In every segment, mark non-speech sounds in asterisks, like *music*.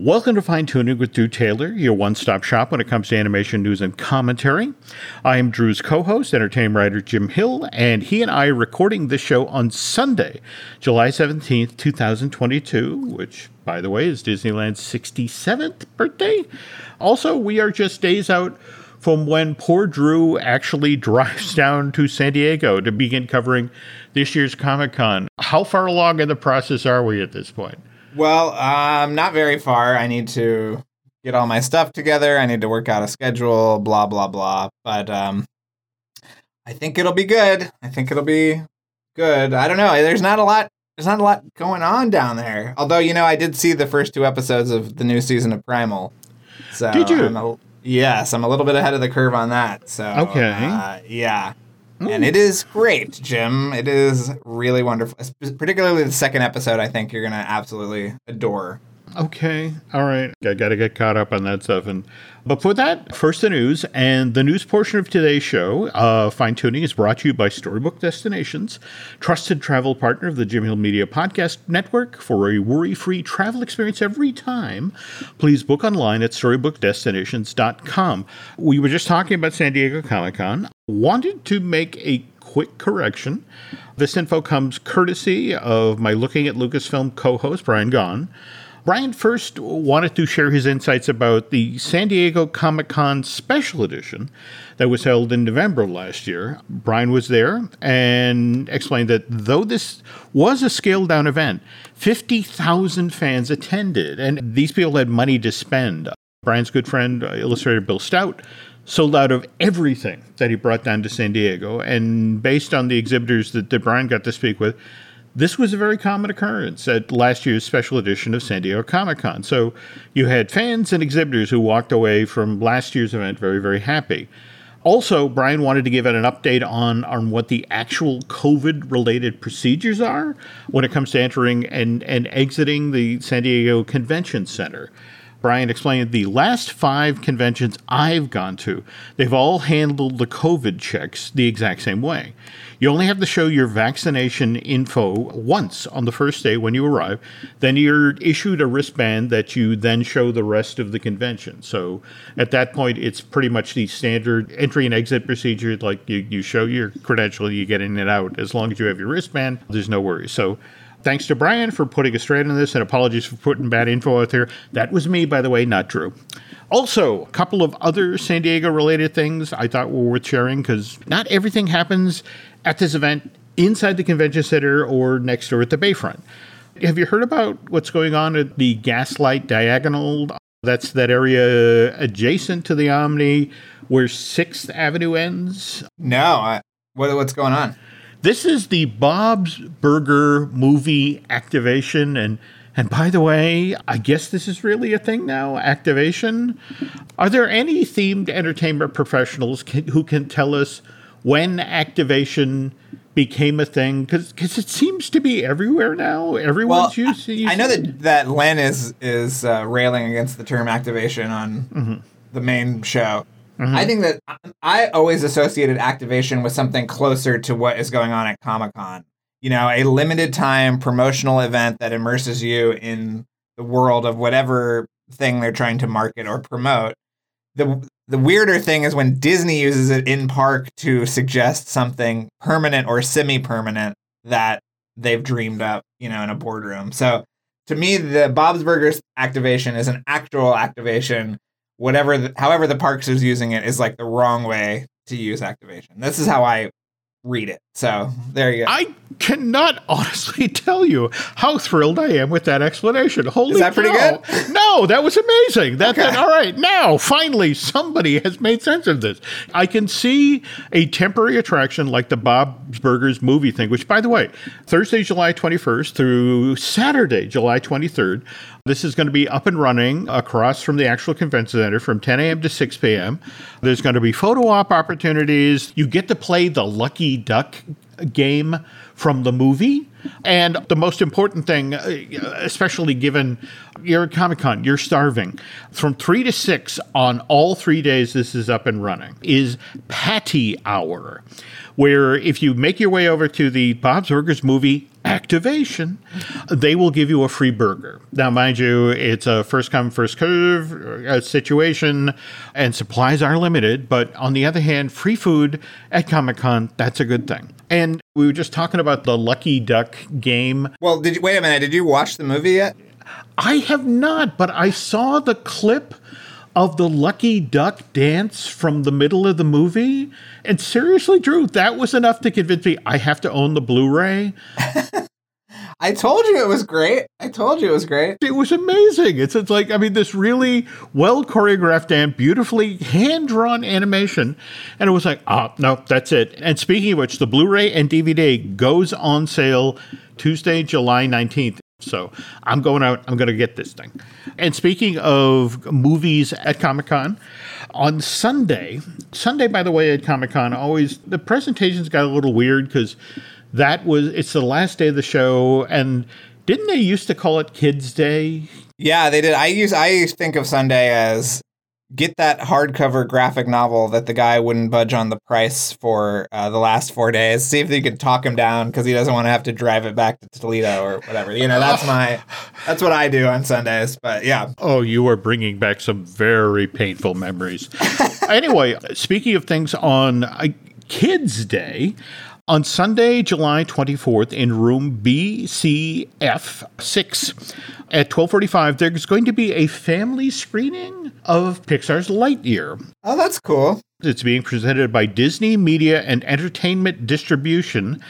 Welcome to Fine Tuning with Drew Taylor, your one stop shop when it comes to animation news and commentary. I am Drew's co host, entertainment writer Jim Hill, and he and I are recording this show on Sunday, July 17th, 2022, which, by the way, is Disneyland's 67th birthday. Also, we are just days out from when poor Drew actually *laughs* drives down to San Diego to begin covering this year's Comic Con. How far along in the process are we at this point? Well, um, not very far. I need to get all my stuff together. I need to work out a schedule, blah blah blah. But um, I think it'll be good. I think it'll be good. I don't know. There's not a lot. There's not a lot going on down there. Although you know, I did see the first two episodes of the new season of Primal. So did you? I'm a, yes, I'm a little bit ahead of the curve on that. So okay, uh, yeah. And it is great, Jim. It is really wonderful. Particularly the second episode, I think you're going to absolutely adore. Okay. All right. I got to get caught up on that stuff. And before that, first the news. And the news portion of today's show, uh, Fine Tuning, is brought to you by Storybook Destinations, trusted travel partner of the Jim Hill Media Podcast Network. For a worry free travel experience every time, please book online at storybookdestinations.com. We were just talking about San Diego Comic Con. Wanted to make a quick correction. This info comes courtesy of my Looking at Lucasfilm co host, Brian Gaughan. Brian first wanted to share his insights about the San Diego Comic Con special edition that was held in November of last year. Brian was there and explained that though this was a scaled down event, 50,000 fans attended, and these people had money to spend. Brian's good friend, uh, illustrator Bill Stout, sold out of everything that he brought down to San Diego. And based on the exhibitors that, that Brian got to speak with, this was a very common occurrence at last year's special edition of San Diego Comic Con. So you had fans and exhibitors who walked away from last year's event very, very happy. Also, Brian wanted to give an update on, on what the actual COVID related procedures are when it comes to entering and, and exiting the San Diego Convention Center. Brian explained the last five conventions I've gone to, they've all handled the COVID checks the exact same way. You only have to show your vaccination info once on the first day when you arrive. Then you're issued a wristband that you then show the rest of the convention. So at that point, it's pretty much the standard entry and exit procedure. Like you, you show your credential, you get in and out. As long as you have your wristband, there's no worries. So Thanks to Brian for putting us straight on this, and apologies for putting bad info out there. That was me, by the way, not Drew. Also, a couple of other San Diego related things I thought were worth sharing because not everything happens at this event inside the convention center or next door at the Bayfront. Have you heard about what's going on at the Gaslight Diagonal? That's that area adjacent to the Omni where 6th Avenue ends? No. I, what, what's going on? This is the Bob's Burger movie activation. And, and by the way, I guess this is really a thing now activation. Are there any themed entertainment professionals can, who can tell us when activation became a thing because it seems to be everywhere now. Everyone's well, using. I know that that Len is is uh, railing against the term activation on mm-hmm. the main show. Mm-hmm. I think that I always associated activation with something closer to what is going on at Comic Con. You know, a limited time promotional event that immerses you in the world of whatever thing they're trying to market or promote. The the weirder thing is when Disney uses it in park to suggest something permanent or semi-permanent that they've dreamed up, you know, in a boardroom. So to me, the Bob's Burgers activation is an actual activation. Whatever, the, however, the parks is using it is like the wrong way to use activation. This is how I read it. So there you go. I cannot honestly *laughs* tell you how thrilled I am with that explanation. Holy Is that cow. pretty good? *laughs* No, that was amazing. That, okay. that all right. Now, finally, somebody has made sense of this. I can see a temporary attraction like the Bob's Burgers movie thing, which by the way, Thursday, July 21st through Saturday, July 23rd, this is going to be up and running across from the actual convention center from 10 a.m. to 6 p.m. There's going to be photo op opportunities. You get to play the Lucky Duck game from the movie. And the most important thing, uh, especially given you're at Comic Con, you're starving. From three to six on all three days this is up and running, is Patty Hour where if you make your way over to the Bob's Burgers movie activation, they will give you a free burger. Now, mind you, it's a first come, first serve uh, situation, and supplies are limited. But on the other hand, free food at Comic Con, that's a good thing. And we were just talking about the Lucky Duck game. Well, did you wait a minute? Did you watch the movie yet? I have not, but I saw the clip of the Lucky Duck dance from the middle of the movie. And seriously, Drew, that was enough to convince me I have to own the Blu ray. *laughs* I told you it was great. I told you it was great. It was amazing. It's, it's like, I mean, this really well choreographed and beautifully hand drawn animation. And it was like, ah, oh, no, that's it. And speaking of which, the Blu ray and DVD goes on sale Tuesday, July 19th. So I'm going out, I'm going to get this thing. And speaking of movies at Comic Con, on Sunday, Sunday, by the way, at Comic Con, always the presentations got a little weird because that was, it's the last day of the show. And didn't they used to call it Kids Day? Yeah, they did. I use, I think of Sunday as get that hardcover graphic novel that the guy wouldn't budge on the price for uh, the last four days. See if you can talk him down because he doesn't want to have to drive it back to Toledo or whatever. You know, that's my that's what I do on Sundays. But yeah. Oh, you are bringing back some very painful memories. *laughs* anyway, speaking of things on uh, Kids Day. On Sunday, July 24th, in room BCF6 at 12:45, there's going to be a family screening of Pixar's Lightyear. Oh, that's cool. It's being presented by Disney Media and Entertainment Distribution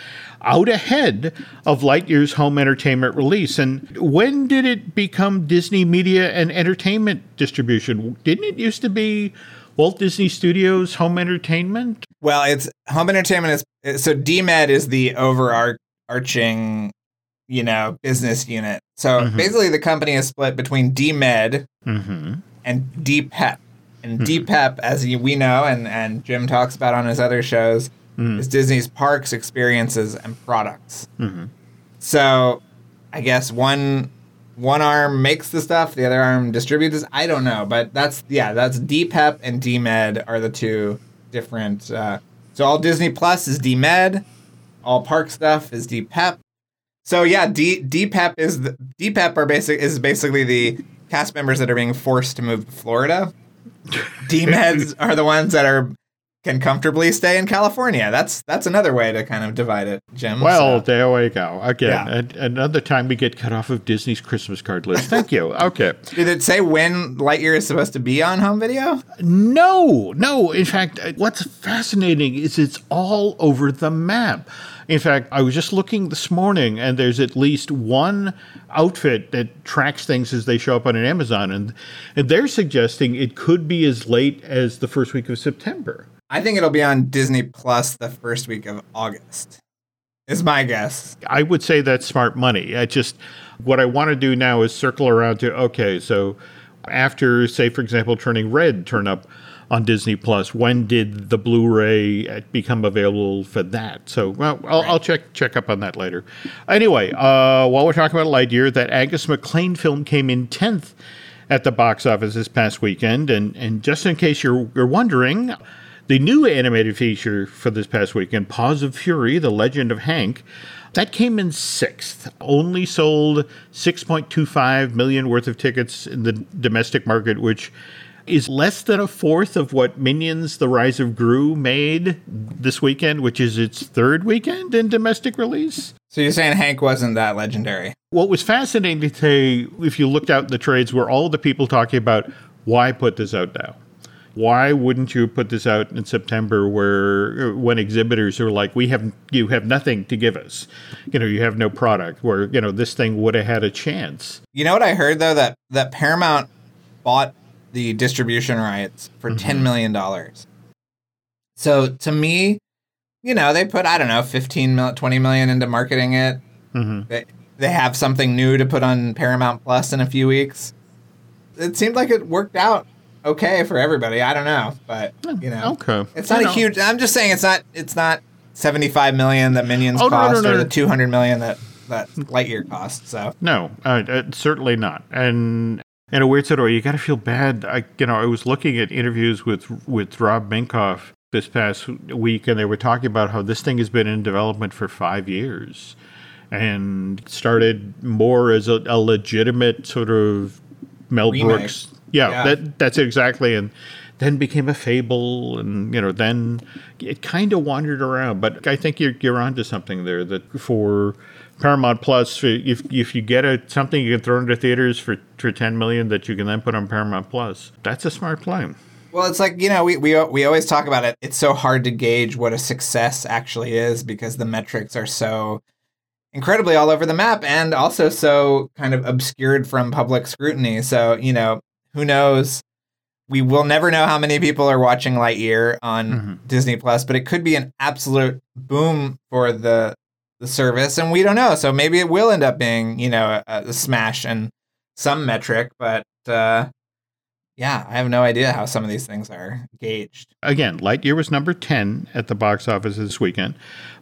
out ahead of Lightyear's home entertainment release. And when did it become Disney Media and Entertainment Distribution? Didn't it used to be Walt Disney Studios Home Entertainment? Well, it's home entertainment is so DMED is the overarching, you know, business unit. So mm-hmm. basically, the company is split between DMED mm-hmm. and DPEP. And mm-hmm. DPEP, as we know, and and Jim talks about on his other shows, mm-hmm. is Disney's parks, experiences, and products. Mm-hmm. So, I guess one one arm makes the stuff, the other arm distributes. I don't know, but that's yeah, that's DPEP and DMED are the two different. Uh, so all Disney Plus is DMED, all park stuff is DPEP. So yeah, D DPEP is the DPEP are basic is basically the cast members that are being forced to move to Florida. *laughs* DMEDs are the ones that are can comfortably stay in California. That's that's another way to kind of divide it, Jim. Well, so. there we go. Again, yeah. another time we get cut off of Disney's Christmas card list. Thank you. *laughs* Okay. Did it say when Lightyear is supposed to be on home video? No, no. In fact, uh, what's fascinating is it's all over the map. In fact, I was just looking this morning, and there's at least one outfit that tracks things as they show up on an Amazon, and and they're suggesting it could be as late as the first week of September. I think it'll be on Disney Plus the first week of August. Is my guess. I would say that's smart money. I just what I want to do now is circle around to okay, so after say for example turning red turn up on Disney Plus, when did the Blu-ray become available for that? So well, I'll, right. I'll check check up on that later. Anyway, uh, while we're talking about Lightyear, that Angus MacLane film came in tenth at the box office this past weekend, and and just in case you're you're wondering. The new animated feature for this past weekend, Paws of Fury, The Legend of Hank, that came in sixth. Only sold 6.25 million worth of tickets in the domestic market, which is less than a fourth of what Minions The Rise of Gru made this weekend, which is its third weekend in domestic release. So you're saying Hank wasn't that legendary? What was fascinating to say, if you looked out in the trades, were all the people talking about why put this out now? Why wouldn't you put this out in September where when exhibitors are like we have you have nothing to give us. You know you have no product where you know this thing would have had a chance. You know what i heard though? That that paramount bought the distribution rights for mm-hmm. 10 million dollars. So to me you know they put i don't know 15 mil, 20 million into marketing it. Mm-hmm. they, they have something new to put on paramount plus in a few weeks. It seemed like it worked out okay for everybody. I don't know, but you know, okay, it's not you a know. huge. I'm just saying it's not. It's not 75 million that Minions oh, cost, no, no, no, or the 200 million that that Lightyear cost. So no, uh, uh, certainly not. And in a weird sort of way, you got to feel bad. I, you know, I was looking at interviews with with Rob Minkoff this past week, and they were talking about how this thing has been in development for five years and started more as a, a legitimate sort of Mel Remake. Brooks. Yeah, Yeah. That, that's exactly. And then became a fable, and you know, then it kind of wandered around. But I think you're you're onto something there. That for Paramount Plus, if if you get a something you can throw into theaters for for ten million that you can then put on Paramount Plus, that's a smart plan. Well, it's like you know we, we we always talk about it. It's so hard to gauge what a success actually is because the metrics are so incredibly all over the map and also so kind of obscured from public scrutiny. So you know who knows. We will never know how many people are watching Lightyear on Mhm. Disney Plus, but it could be an absolute boom for the the service, and we don't know. So maybe it will end up being you know a, a smash and some metric, but uh, yeah, I have no idea how some of these things are gauged. again, Lightyear was number 10 at the box office this weekend,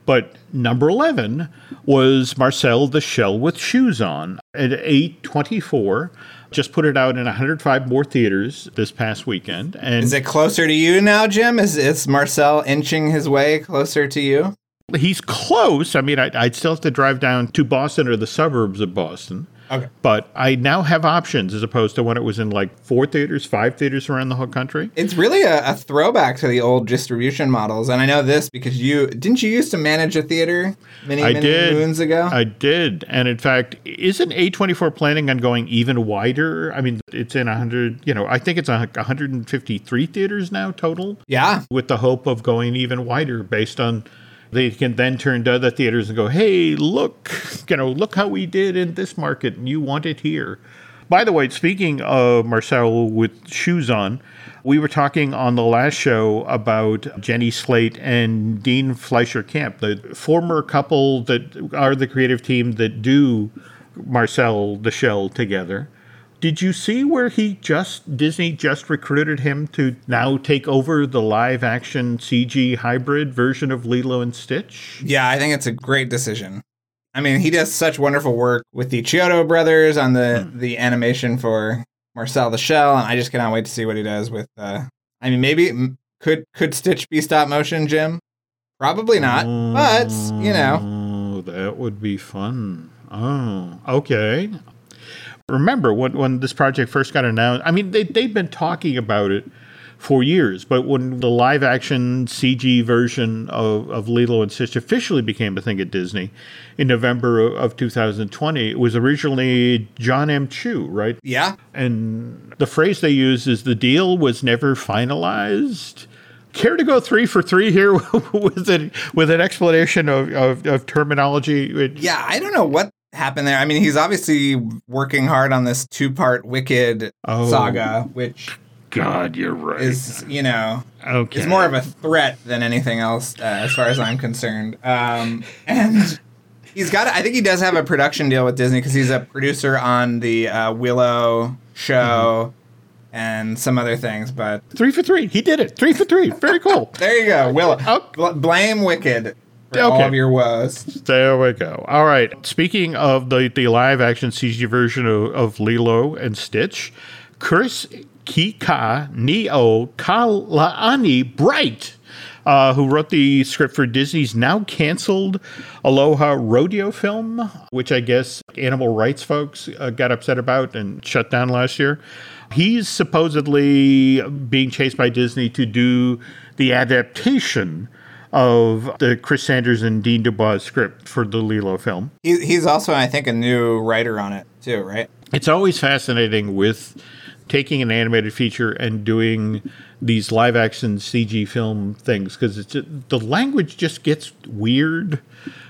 but number 11 was Marcel the Shell with Shoes On at A24. Just put it out in 105 more theaters this past weekend. And Is it closer to you now, Jim? Is is Marcel inching his way closer to you? he's close. I mean, I, I'd still have to drive down to Boston or the suburbs of Boston. Okay. But I now have options as opposed to when it was in like four theaters, five theaters around the whole country. It's really a, a throwback to the old distribution models, and I know this because you didn't you used to manage a theater many I many did. moons ago. I did. And in fact, isn't A24 planning on going even wider? I mean, it's in 100, you know, I think it's uh, a 153 theaters now total, yeah, with the hope of going even wider based on they can then turn to other theaters and go, hey, look, you know, look how we did in this market and you want it here. By the way, speaking of Marcel with shoes on, we were talking on the last show about Jenny Slate and Dean Fleischer Camp, the former couple that are the creative team that do Marcel the Shell together. Did you see where he just Disney just recruited him to now take over the live action CG hybrid version of Lilo and Stitch? yeah, I think it's a great decision. I mean, he does such wonderful work with the Chiodo brothers on the the animation for Marcel the Shell, and I just cannot wait to see what he does with. Uh, I mean, maybe could could Stitch be stop motion, Jim? Probably not, but you know, Oh, that would be fun. Oh, okay. Remember when when this project first got announced? I mean, they they've been talking about it for years, but when the live action CG version of, of Lilo and Stitch officially became a thing at Disney in November of 2020, it was originally John M. Chu, right? yeah, And the phrase they use is the deal was never finalized. Care to go three for three here *laughs* with it with an explanation of, of, of terminology? It- Yeah, I don't know what happened there. I mean, he's obviously working hard on this two-part Wicked Oh. saga, which God, you're right. is, you know, okay. is more of a threat than anything else, uh, as far as I'm concerned. Um, and he's got, I think he does have a production deal with Disney because he's a producer on the uh, Willow show and some other things. But three for three. He did it. Three for three. Very cool. *laughs* there you go, Willow. Oh. Bl- blame Wicked for all Okay. of your woes. There we go. All right. Speaking of the, the live action CG version of, of Lilo and Stitch, Chris Kika Neo Kalani Bright, uh, who wrote the script for Disney's now canceled Aloha Rodeo film, which I guess animal rights folks uh, got upset about and shut down last year. He's supposedly being chased by Disney to do the adaptation of the Chris Sanders and Dean DeBlois script for the Lilo film. He, he's also, I think, a new writer on it too, right? It's always fascinating with taking an animated feature and doing these live action CG film things because it's the language just gets weird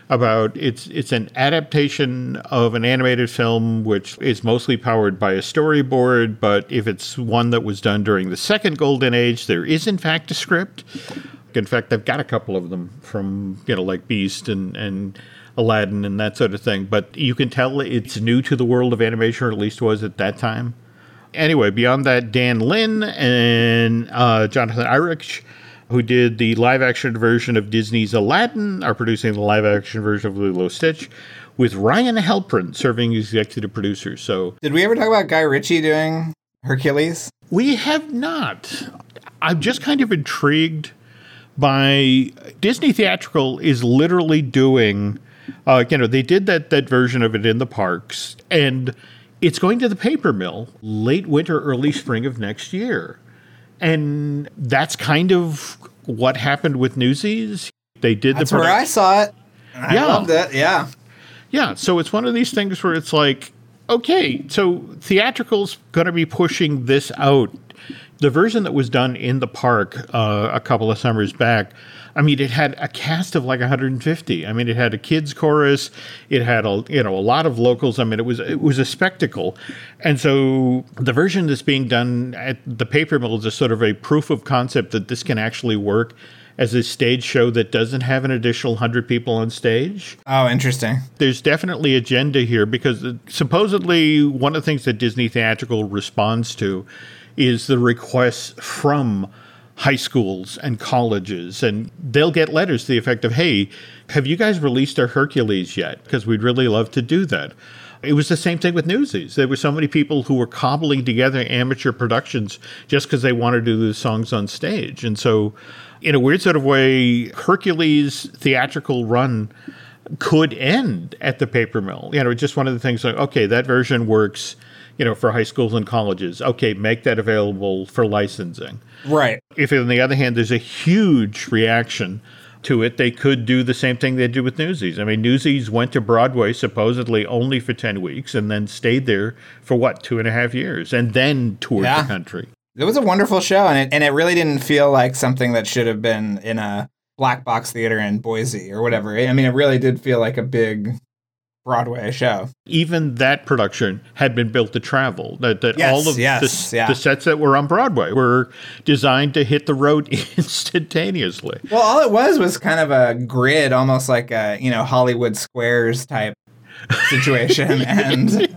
about it's it's an adaptation of an animated film which is mostly powered by a storyboard but if it's one that was done during the second golden age there is in fact a script in fact i've got a couple of them from you know like beast and and aladdin and that sort of thing but you can tell it's new to the world of animation or at least was at that time anyway, beyond that, Dan Lin and uh, Jonathan Eirich, who did the live action version of Disney's Aladdin, are producing the live action version of Lilo Stitch, with Ryan Halprin serving as executive producer. So Did we ever talk about Guy Ritchie doing Hercules? we have not. I'm just kind of intrigued by Disney Theatrical is literally doing, uh, you know, they did that that version of it in the parks, and it's going to the paper mill late winter, early spring of next year, and that's kind of what happened with Newsies. They did the That's the where I saw it. I Yeah. loved it. Yeah. Yeah, so it's one of these things where it's like, okay, so theatrical's going to be pushing this out. The version that was done in the park uh, a couple of summers back, I mean, it had a cast of like 150. I mean, it had a kids chorus, it had a you know a lot of locals. I mean, it was it was a spectacle, and so the version that's being done at the paper mill is a sort of a proof of concept that this can actually work as a stage show that doesn't have an additional 100 people on stage Oh, interesting. there's definitely agenda here because supposedly one of the things that Disney Theatrical responds to is the requests from high schools and colleges and they'll get letters to the effect of hey have you guys released our hercules yet? Because we'd really love to do that. It was the same thing with newsies. There were so many people who were cobbling together amateur productions just because they wanted to do the songs on stage. And so in a weird sort of way hercules theatrical run could end at the paper mill. You know, just one of the things like, okay, that version works, you know, for high schools and colleges. Okay, make that available for licensing. Right. If on the other hand, there's a huge reaction to it, they could do the same thing they did with Newsies. I mean, Newsies went to Broadway supposedly only for 10 weeks and then stayed there for what, two and a half years and then toured Yeah. the country. It was a wonderful show, and it and it really didn't feel like something that should have been in a black box theater in Boise or whatever. I mean, it really did feel like a big Broadway show. even that production had been built to travel. That that Yes, all of yes, the, yeah. the sets that were on Broadway were designed to hit the road *laughs* instantaneously. Well, all it was was kind of a grid, almost like a you know Hollywood Squares type situation, *laughs* and you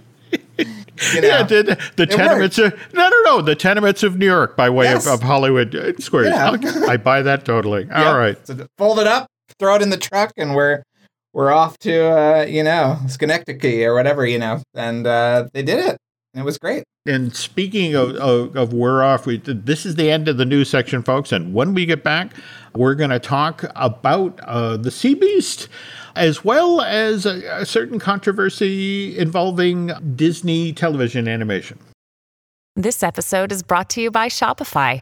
know, Yeah, the, the tenements of no, no, no, the tenements of New York by way Yes. of, of Hollywood uh, Squares. Yeah. I buy that totally. *laughs* Yep. All right. So fold it up, throw it in the truck, and we're we're off to uh, you know Schenectady or whatever you know, and uh, they did it. It was great. And speaking of, of, of we're off, we, this is the end of the news section, folks. And when we get back, we're going to talk about uh, the Sea Beast, as well as a, a certain controversy involving Disney television animation. This episode is brought to you by Shopify.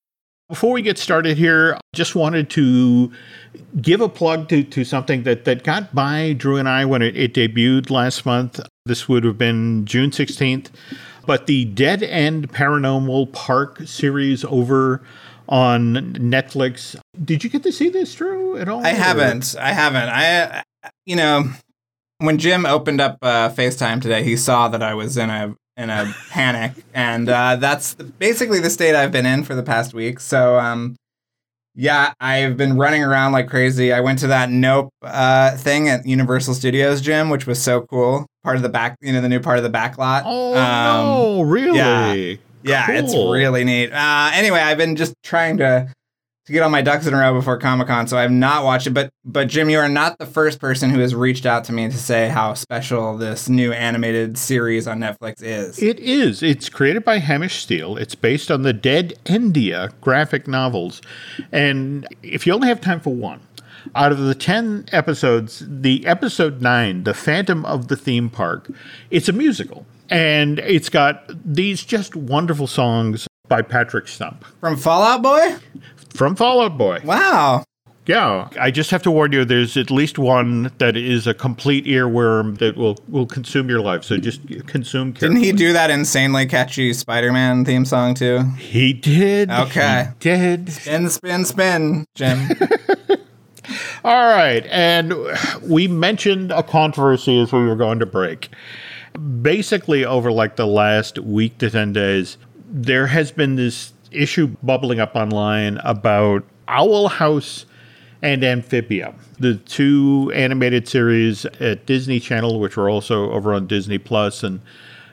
Before we get started here, I just wanted to give a plug to, to something that, that got by Drew and I when it, it debuted last month. This would have been June 16th. But the Dead End Paranormal Park series over on Netflix. Did you get to see this, Drew, at all? I haven't. I haven't. I, you know, when Jim opened up uh, FaceTime today, he saw that I was in a in a panic, and uh, that's basically the state I've been in for the past week. So, um, yeah, I've been running around like crazy. I went to that Nope uh, thing at Universal Studios, Jim, which was so cool. Part of the back, you know, the new part of the back lot. Oh, Um, no, really? yeah. Yeah, it's really neat. Uh, anyway, I've been just trying to to get all my ducks in a row before Comic Con, so I've not watched it. But but Jim, you are not the first person who has reached out to me to say how special this new animated series on Netflix is. It is. It's created by Hamish Steele. It's based on the Dead India graphic novels. And if you only have time for one, out of the 10 episodes, the episode 9, The Phantom of the Theme Park, it's a musical. And it's got these just wonderful songs by Patrick Stump From Fall Out Boy? From Fall Out Boy. Wow. Yeah, I just have to warn you. There's at least one that is a complete earworm that will will consume your life. So just consume. Didn't he do that insanely catchy Spider-Man theme song too? He did. Okay. He did. Spin, spin, spin, Jim. *laughs* All right, and we mentioned a controversy as we were going to break. Basically, over like the last week to ten days, there has been this issue bubbling up online about Owl House and Amphibia, the two animated series at Disney Channel, which were also over on Disney Plus, and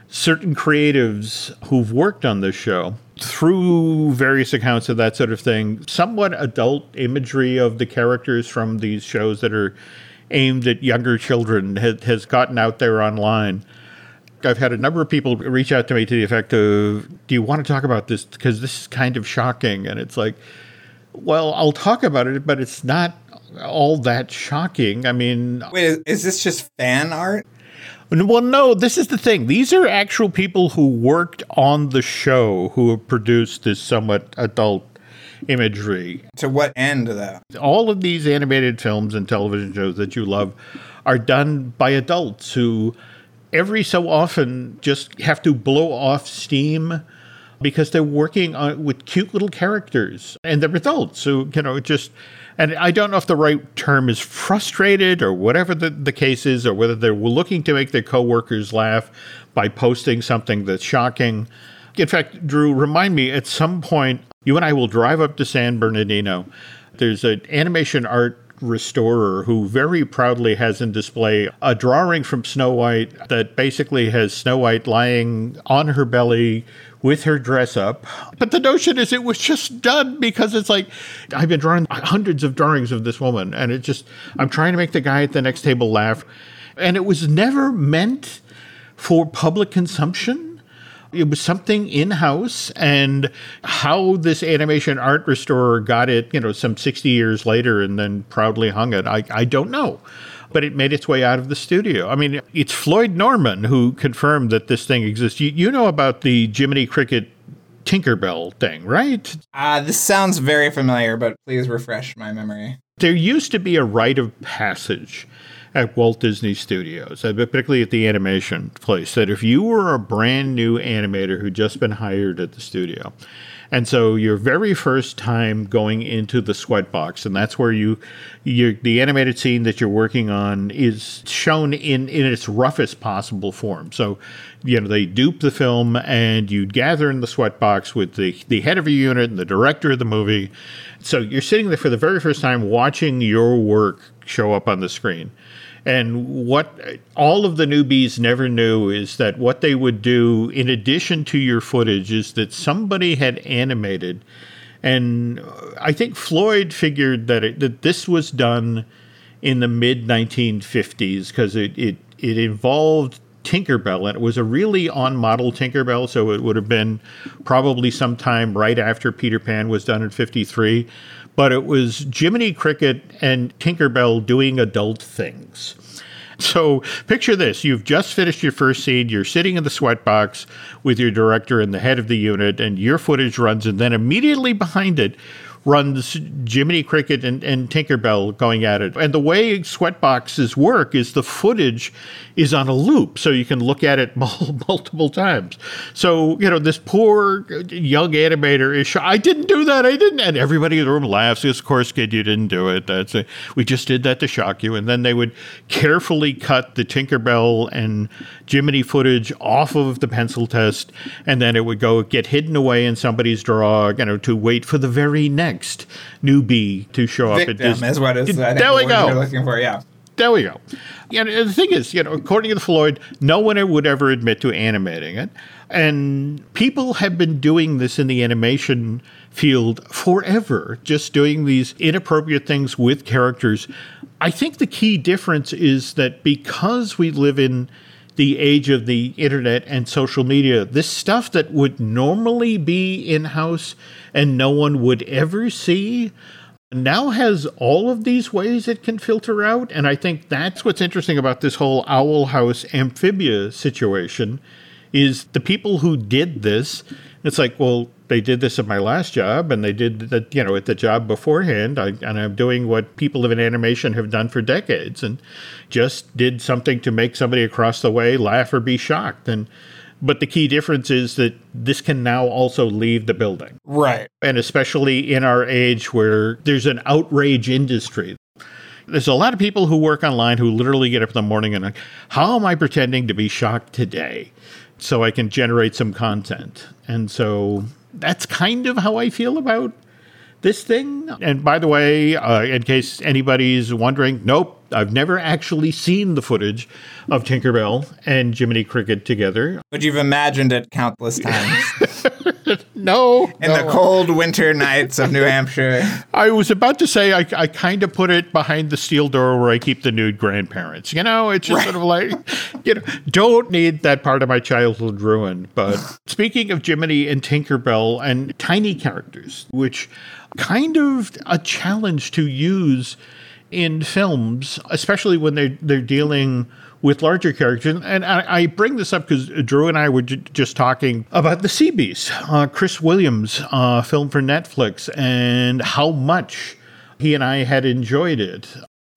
certain creatives who've worked on this show through various accounts of that sort of thing, somewhat adult imagery of the characters from these shows that are aimed at younger children has gotten out there online. I've had a number of people reach out to me to the effect of, Do you want to talk about this? Because this is kind of shocking. And it's like, well, I'll talk about it, but it's not all that shocking. I mean, Wait, is, is this just fan art? well, no, this is the thing. These are actual people who worked on the show who have produced this somewhat adult imagery. To what end though? All of these animated films and television shows that you love are done by adults who every so often just have to blow off steam because they're working on, with cute little characters and the results. So, you know, just. And I don't know if the right term is frustrated or whatever the, the case is, or whether they're looking to make their coworkers laugh by posting something that's shocking. In fact, Drew, remind me at some point, you and I will drive up to San Bernardino. There's an animation art restorer who very proudly has in display a drawing from Snow White that basically has Snow White lying on her belly with her dress up. But the notion is it was just done because it's like I've been drawing hundreds of drawings of this woman and it just I'm trying to make the guy at the next table laugh and it was never meant for public consumption. It was something in house, and how this animation art restorer got it, you know, some 60 years later and then proudly hung it, I, I don't know. But it made its way out of the studio. I mean, it's Floyd Norman who confirmed that this thing exists. You, you know about the Jiminy Cricket Tinkerbell thing, right? Uh, this sounds very familiar, but please refresh my memory. There used to be a rite of passage at Walt Disney Studios, uh, particularly at the animation place, that if you were a brand new animator who'd just been hired at the studio, and so your very first time going into the sweat box, and that's where you, you the animated scene that you're working on is shown in in its roughest possible form. So, you know, they dupe the film, and you gather in the sweat box with the the head of your unit and the director of the movie. So you're sitting there for the very first time watching your work show up on the screen. And what all of the newbies never knew is that what they would do, in addition to your footage, is that somebody had animated. And I think Floyd figured that, it, that this was done in the mid 1950s because it, it, it involved Tinkerbell, and it was a really on model Tinkerbell, so it would have been probably sometime right after Peter Pan was done in 53. But it was Jiminy Cricket and Tinkerbell doing adult things. So picture this you've just finished your first scene, you're sitting in the sweat box with your director and the head of the unit, and your footage runs, and then immediately behind it, runs Jiminy Cricket and, and Tinkerbell going at it. And the way sweatboxes work is the footage is on a loop, so you can look at it *laughs* multiple times. So, you know, this poor uh, young animator is, I didn't do that, I didn't. And everybody in the room laughs, of course, kid, you didn't do it. That's a, We just did that to shock you. And then they would carefully cut the Tinkerbell and Jiminy footage off of the pencil test, and then it would go get hidden away in somebody's drawer, you know, to wait for the very next newbie to show up. at Victim Disney. is what is. There the we go. Looking for, yeah. There we go. Yeah, and the thing is, you know, according to the Floyd, no one would ever admit to animating it. And people have been doing this in the animation field forever, just doing these inappropriate things with characters. I think the key difference is that because we live in the age of the internet and social media, this stuff that would normally be in house and no one would ever see now has all of these ways it can filter out. And I think that's what's interesting about this whole Owl House amphibia situation is the people who did this. It's like, well, they did this at my last job and they did the, you know, at the job beforehand. I, and I'm doing what people in animation have done for decades and just did something to make somebody across the way laugh or be shocked. And, but the key difference is that this can now also leave the building. Right. And especially in our age where there's an outrage industry. There's a lot of people who work online who literally get up in the morning and like, how am I pretending to be shocked today so I can generate some content? And so that's kind of how I feel about this thing. And by the way, uh, in case anybody's wondering, nope, I've never actually seen the footage of Tinkerbell and Jiminy Cricket together. But you've imagined it countless *laughs* times. No. In no. the cold winter nights of New Hampshire. *laughs* I was about to say I, I kind of put it behind the steel door where I keep the nude grandparents. You know, it's just right. sort of like, you know, don't need that part of my childhood ruined. But speaking of Jiminy and Tinkerbell and tiny characters, which kind of a challenge to use in films, especially when they're they're dealing with larger characters. And I, I bring this up because Drew and I were j- just talking about the Sea Beast, uh, Chris Williams' uh, film for Netflix, and how much he and I had enjoyed it.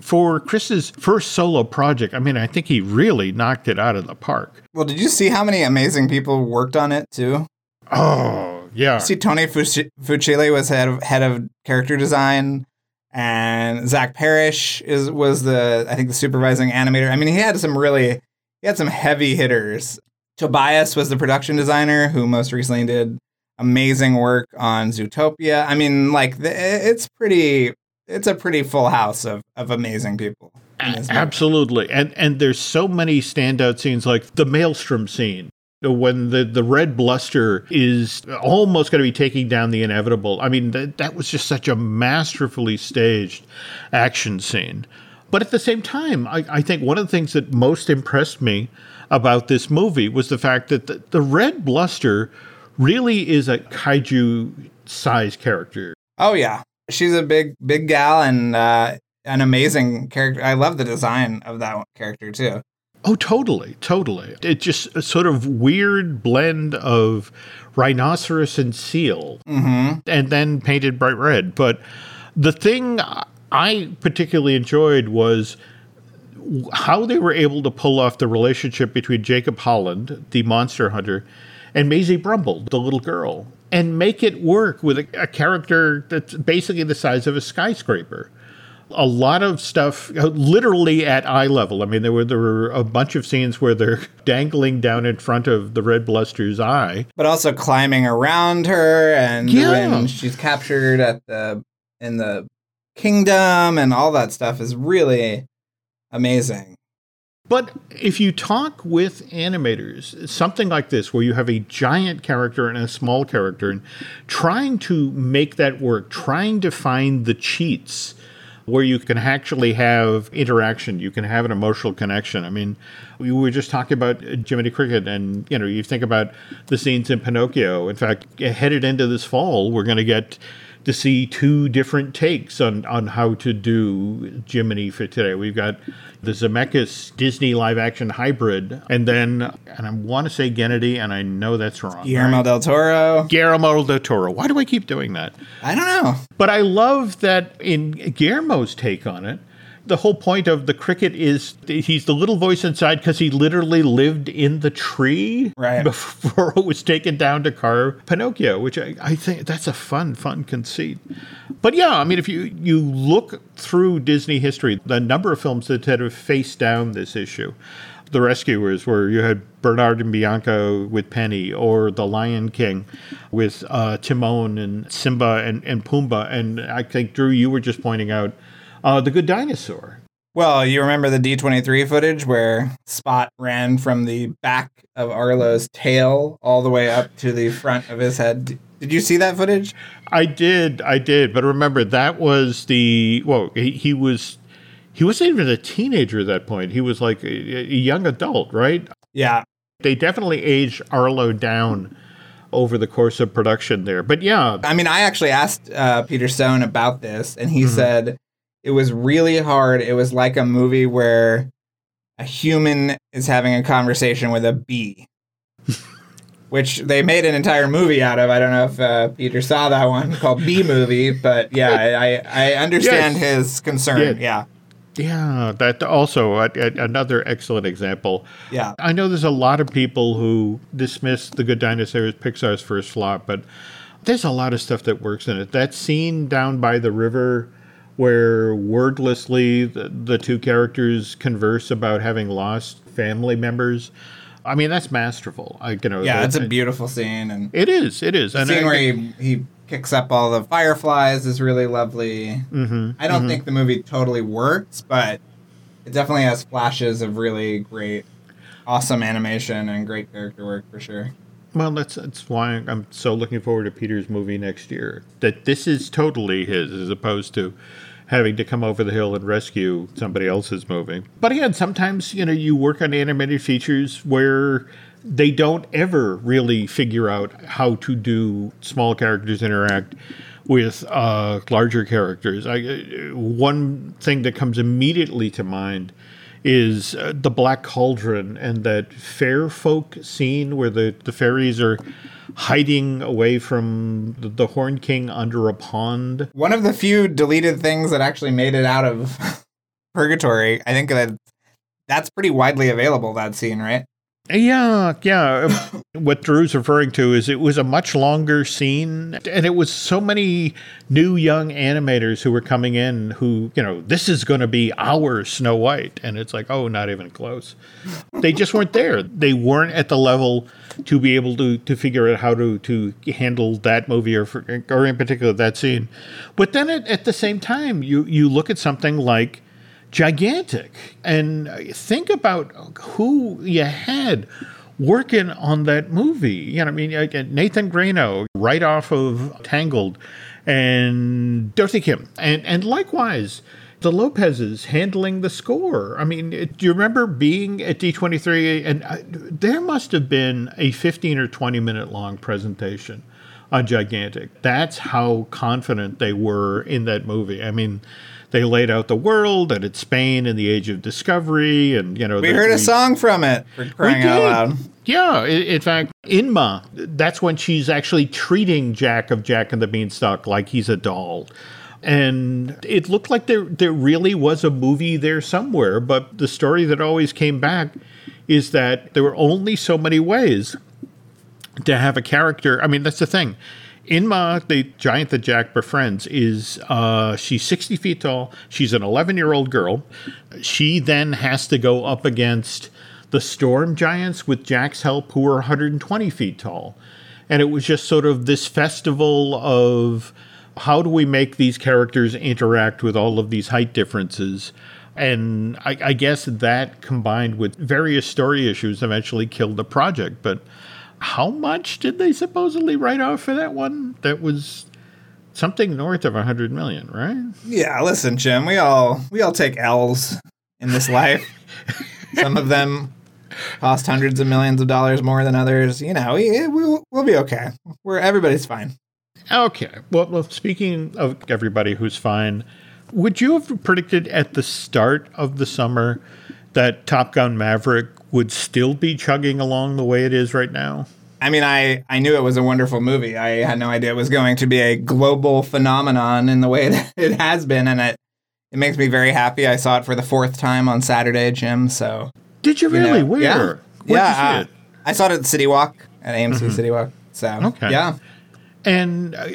For Chris's first solo project, I mean, I think he really knocked it out of the park. Well, did you see how many amazing people worked on it too? Oh, yeah. See, Tony Fucile was head of, head of character design and Zach Parrish is was the I think the supervising animator. I mean, he had some really he had some heavy hitters. Tobias was the production designer who most recently did amazing work on Zootopia. I mean, like it's pretty it's a pretty full house of of amazing people. Absolutely. And and there's so many standout scenes like the maelstrom scene when the, the red bluster is almost going to be taking down the inevitable. I mean, that, that was just such a masterfully staged action scene. But at the same time, I, I think one of the things that most impressed me about this movie was the fact that the, the red bluster really is a kaiju size character. Oh, yeah. She's a big, big gal and uh, an amazing character. I love the design of that character, too. Oh, totally, totally. It's just a sort of weird blend of rhinoceros and seal, mm-hmm. and then painted bright red. But the thing I particularly enjoyed was how they were able to pull off the relationship between Jacob Holland, the monster hunter, and Maisie Brumble, the little girl, and make it work with a, a character that's basically the size of a skyscraper a lot of stuff uh, literally at eye level. I mean, there were there were a bunch of scenes where they're *laughs* dangling down in front of the red bluster's eye, but also climbing around her, and yeah. when she's captured at the in the kingdom, and all that stuff is really amazing. But if you talk with animators, something like this, where you have a giant character and a small character, and trying to make that work, trying to find the cheats where you can actually have interaction, you can have an emotional connection. I mean, we were just talking about Jiminy Cricket, and you know, you think about the scenes in Pinocchio. In fact, headed into this fall, we're going to get to see two different takes on, on how to do Jiminy for today. We've got the Zemeckis Disney live action hybrid, and then, and I want to say Gennady, and I know that's wrong. Guillermo right? del Toro. Guillermo del Toro. Why do I keep doing that? I don't know. But I love that in Guillermo's take on it, the whole point of the cricket is he's the little voice inside because he literally lived in the tree right. before it was taken down to carve Pinocchio, which I, I think that's a fun, fun conceit. But yeah, I mean, if you, you look through Disney history, the number of films that have faced down this issue, The Rescuers, where you had Bernard and Bianca with Penny, or The Lion King with uh, Timon and Simba and, and Pumbaa. And I think, Drew, you were just pointing out uh, The Good Dinosaur. Well, you remember the D23 footage where Spot ran from the back of Arlo's tail all the way up to the front of his head. Did you see that footage? I did, I did. But remember, that was the well. He, he was he wasn't even a teenager at that point. He was like a, a young adult, right? Yeah. They definitely aged Arlo down over the course of production there. But yeah, I mean, I actually asked uh, Peter Sohn about this, and he said it was really hard. It was like a movie where a human is having a conversation with a bee, *laughs* which they made an entire movie out of. I don't know if uh, Peter saw that one called Bee *laughs* Movie, but yeah, I, I understand Yes. his concern. Yeah. yeah, that also another excellent example. Yeah. I know there's a lot of people who dismiss The Good Dinosaur as Pixar's first flop, but there's a lot of stuff that works in it. That scene down by the river where wordlessly the, the two characters converse about having lost family members. I mean, that's masterful. I, you know, Yeah, it's a beautiful scene. And It is. It is. the And scene I- where he, he kicks up all the fireflies is really lovely. Mm-hmm, I don't think the movie totally works, but it definitely has flashes of really great, awesome animation and great character work for sure. Well, that's that's why I'm so looking forward to Peter's movie next year. That this is totally his, as opposed to having to come over the hill and rescue somebody else's movie. But again, sometimes you know you work on animated features where they don't ever really figure out how to do small characters interact with uh, larger characters. I, uh, one thing that comes immediately to mind is uh, the Black Cauldron and that fair folk scene where the, the fairies are hiding away from the, the Horn King under a pond. One of the few deleted things that actually made it out of *laughs* Purgatory, I think that that's pretty widely available, that scene, right? Yeah, yeah. *coughs* Um, what Drew's referring to is it was a much longer scene, and it was so many new young animators who were coming in who, you know, this is going to be our Snow White. And it's like, oh, not even close. They just weren't there. They weren't at the level to be able to, to figure out how to, to handle that movie or, for, or in particular that scene. But then at, at the same time, you, you look at something like gigantic. And think about who you had working on that movie. You know i mean? Nathan Greno right off of tangled and dorothy kim. And and likewise the lopez's handling the score. I mean it, do you remember being at d23 and uh, there must have been a 15 or 20 minute long presentation on gigantic. That's how confident they were in that movie. I mean they laid out the world and it's Spain in the age of discovery, and you know We that heard a song from it for crying out did. loud. Yeah, in fact, Inma, that's when she's actually treating Jack of Jack and the Beanstalk like he's a doll. And it looked like there there really was a movie there somewhere, but the story that always came back is that there were only so many ways to have a character. I mean, that's the thing. Inma, the giant that Jack befriends, is uh, she's 60 feet tall. She's an 11 year old girl. She then has to go up against the storm giants with Jack's help, who are 120 feet tall. And it was just sort of this festival of how do we make these characters interact with all of these height differences. And I, I guess that combined with various story issues eventually killed the project. But how much did they supposedly write off for that one? That was something north of a hundred million, right? Yeah, listen, Jim, we all we all take L's in this life. Some of them cost hundreds of millions of dollars more than others. You know, we, we'll, we'll be okay. We're everybody's fine. Okay. Well, well, speaking of everybody who's fine, would you have predicted at the start of the summer that Top Gun Maverick would still be chugging along the way it is right now? I mean, I, I knew it was a wonderful movie. I had no idea it was going to be a global phenomenon in the way *laughs* that it has been, and it it makes me very happy. I saw it for the fourth time on Saturday, Jim. So Did you you really? know, Where? Yeah, Where'd yeah. you see uh, it? I saw it at City Walk at AMC City Walk. So Okay. yeah. And uh,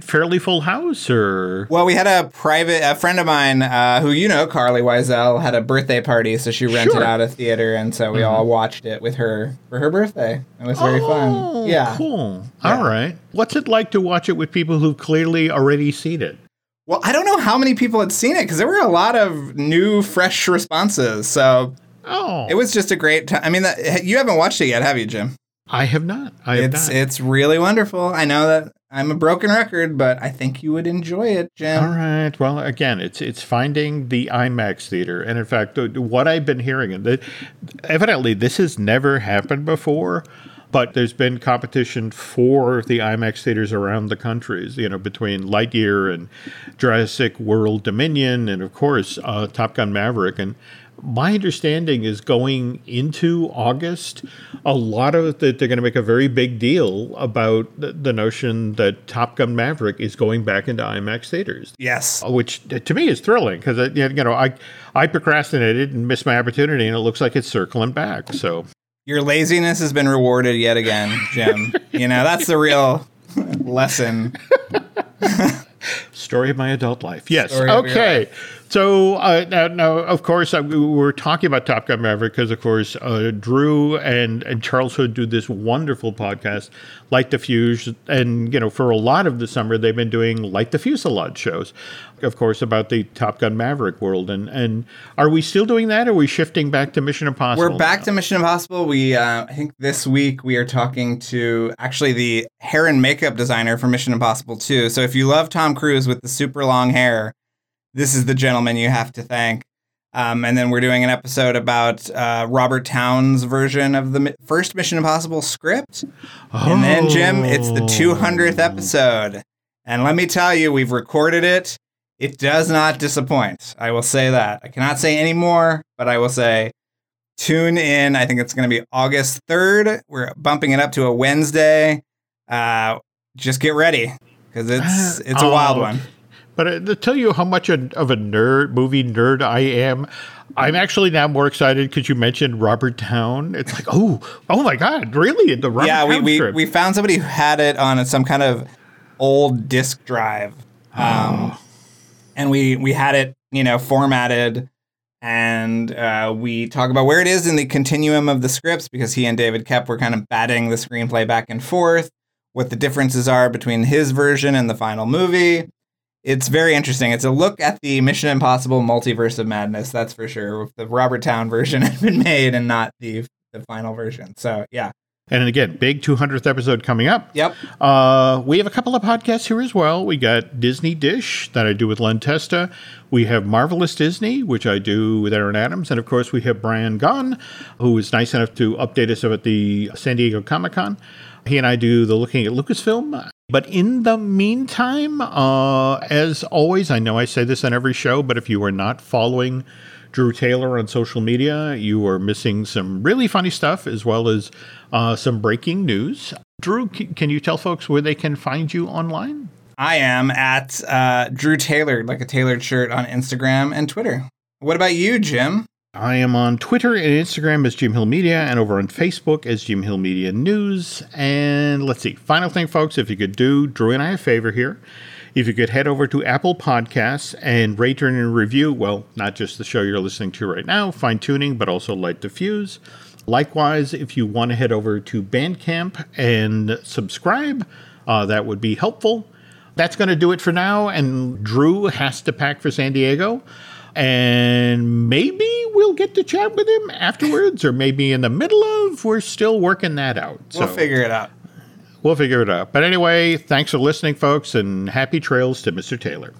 fairly full house, or Well, we had a private a friend of mine uh, who you know, Carly Wiesel, had a birthday party, so she rented Sure. out a theater, and so we all watched it with her for her birthday. It was very fun. Oh, Yeah. cool. All right. What's it like to watch it with people who've clearly already seen it? Well, I don't know how many people had seen it because there were a lot of new, fresh responses. So Oh, it was just a great time. I mean, that, you haven't watched it yet, have you, Jim? I have not. I have It's not. it's really wonderful. I know that I'm a broken record, but I think you would enjoy it, Jim. All right. Well, again, it's it's finding the IMAX theater, and in fact, what I've been hearing, and that evidently this has never happened before, but there's been competition for the IMAX theaters around the countries. You know, between Lightyear and Jurassic World Dominion, and of course uh, Top Gun Maverick, and my understanding is going into August, a lot of that they're going to make a very big deal about the, the notion that Top Gun Maverick is going back into IMAX theaters Yes. Uh, which uh, to me is thrilling because uh, you know I I procrastinated and missed my opportunity, and it looks like it's circling back. So Your laziness has been rewarded yet again, Jim. you know, that's the real *laughs* lesson. *laughs* story of my adult life. Yes. Story of your okay. So uh, now, now, of course, uh, we're talking about Top Gun Maverick because, of course, uh, Drew and, and Charles Hood do this wonderful podcast, Light the Fuse, and you know, for a lot of the summer, they've been doing Light the Fuselage shows, of course, about the Top Gun Maverick world. And and are we still doing that? Or are we shifting back to Mission Impossible? We're back now? to Mission Impossible. We, uh, I think this week we are talking to actually the hair and makeup designer for Mission Impossible 2. So if you love Tom Cruise with the super long hair, this is the gentleman you have to thank. Um, and then we're doing an episode about uh, Robert Towne's version of the mi- first Mission Impossible script. And then, Jim, it's the 200th episode. And let me tell you, we've recorded it. It does not disappoint. I will say that. I cannot say any more, but I will say tune in. I think it's going to be August 3rd. We're bumping it up to a Wednesday. Uh, just get ready because it's it's a wild one. But uh, to tell you how much of a nerd, movie nerd I am, I'm actually now more excited because you mentioned Robert Towne. It's like, oh, oh my God, really? The Robert yeah, we, Towne we, script. we found somebody who had it on some kind of old disk drive. Um, And we, we had it, you know, formatted. And uh, we talk about where it is in the continuum of the scripts because he and David Koepp were kind of batting the screenplay back and forth, what the differences are between his version and the final movie. It's very interesting. It's a look at the Mission Impossible multiverse of madness, that's for sure. The Robert Towne version *laughs* had been made and not the the final version. So yeah. And again, big 200th episode coming up. Yep. Uh, we have a couple of podcasts here as well. We got Disney Dish that I do with Len Testa. We have Marvelous Disney, which I do with Aaron Adams. And of course, we have Brian Gunn, who is nice enough to update us about the San Diego Comic Con. He and I do the Looking at Lucasfilm. But in the meantime, uh, as always, I know I say this on every show, but if you are not following Drew Taylor on social media, you are missing some really funny stuff as well as uh, some breaking news. Drew, can you tell folks where they can find you online? I am at uh, Drew Tailored, like a tailored shirt on Instagram and Twitter. What about you, Jim? I am on Twitter and Instagram as Jim Hill Media and over on Facebook as Jim Hill Media News. And let's see, final thing, folks, if you could do Drew and I a favor here. If you could head over to Apple Podcasts and rate and review, well, not just the show you're listening to right now, fine tuning, but also Light the Fuse. Likewise, if you want to head over to Bandcamp and subscribe, uh, that would be helpful. That's going to do it for now. And Drew has to pack for San Diego. And maybe we'll get to chat with him afterwards, or maybe in the middle of. We're still working that out. We'll figure it out. We'll figure it out. But anyway, thanks for listening, folks, and happy trails to Mr. Taylor.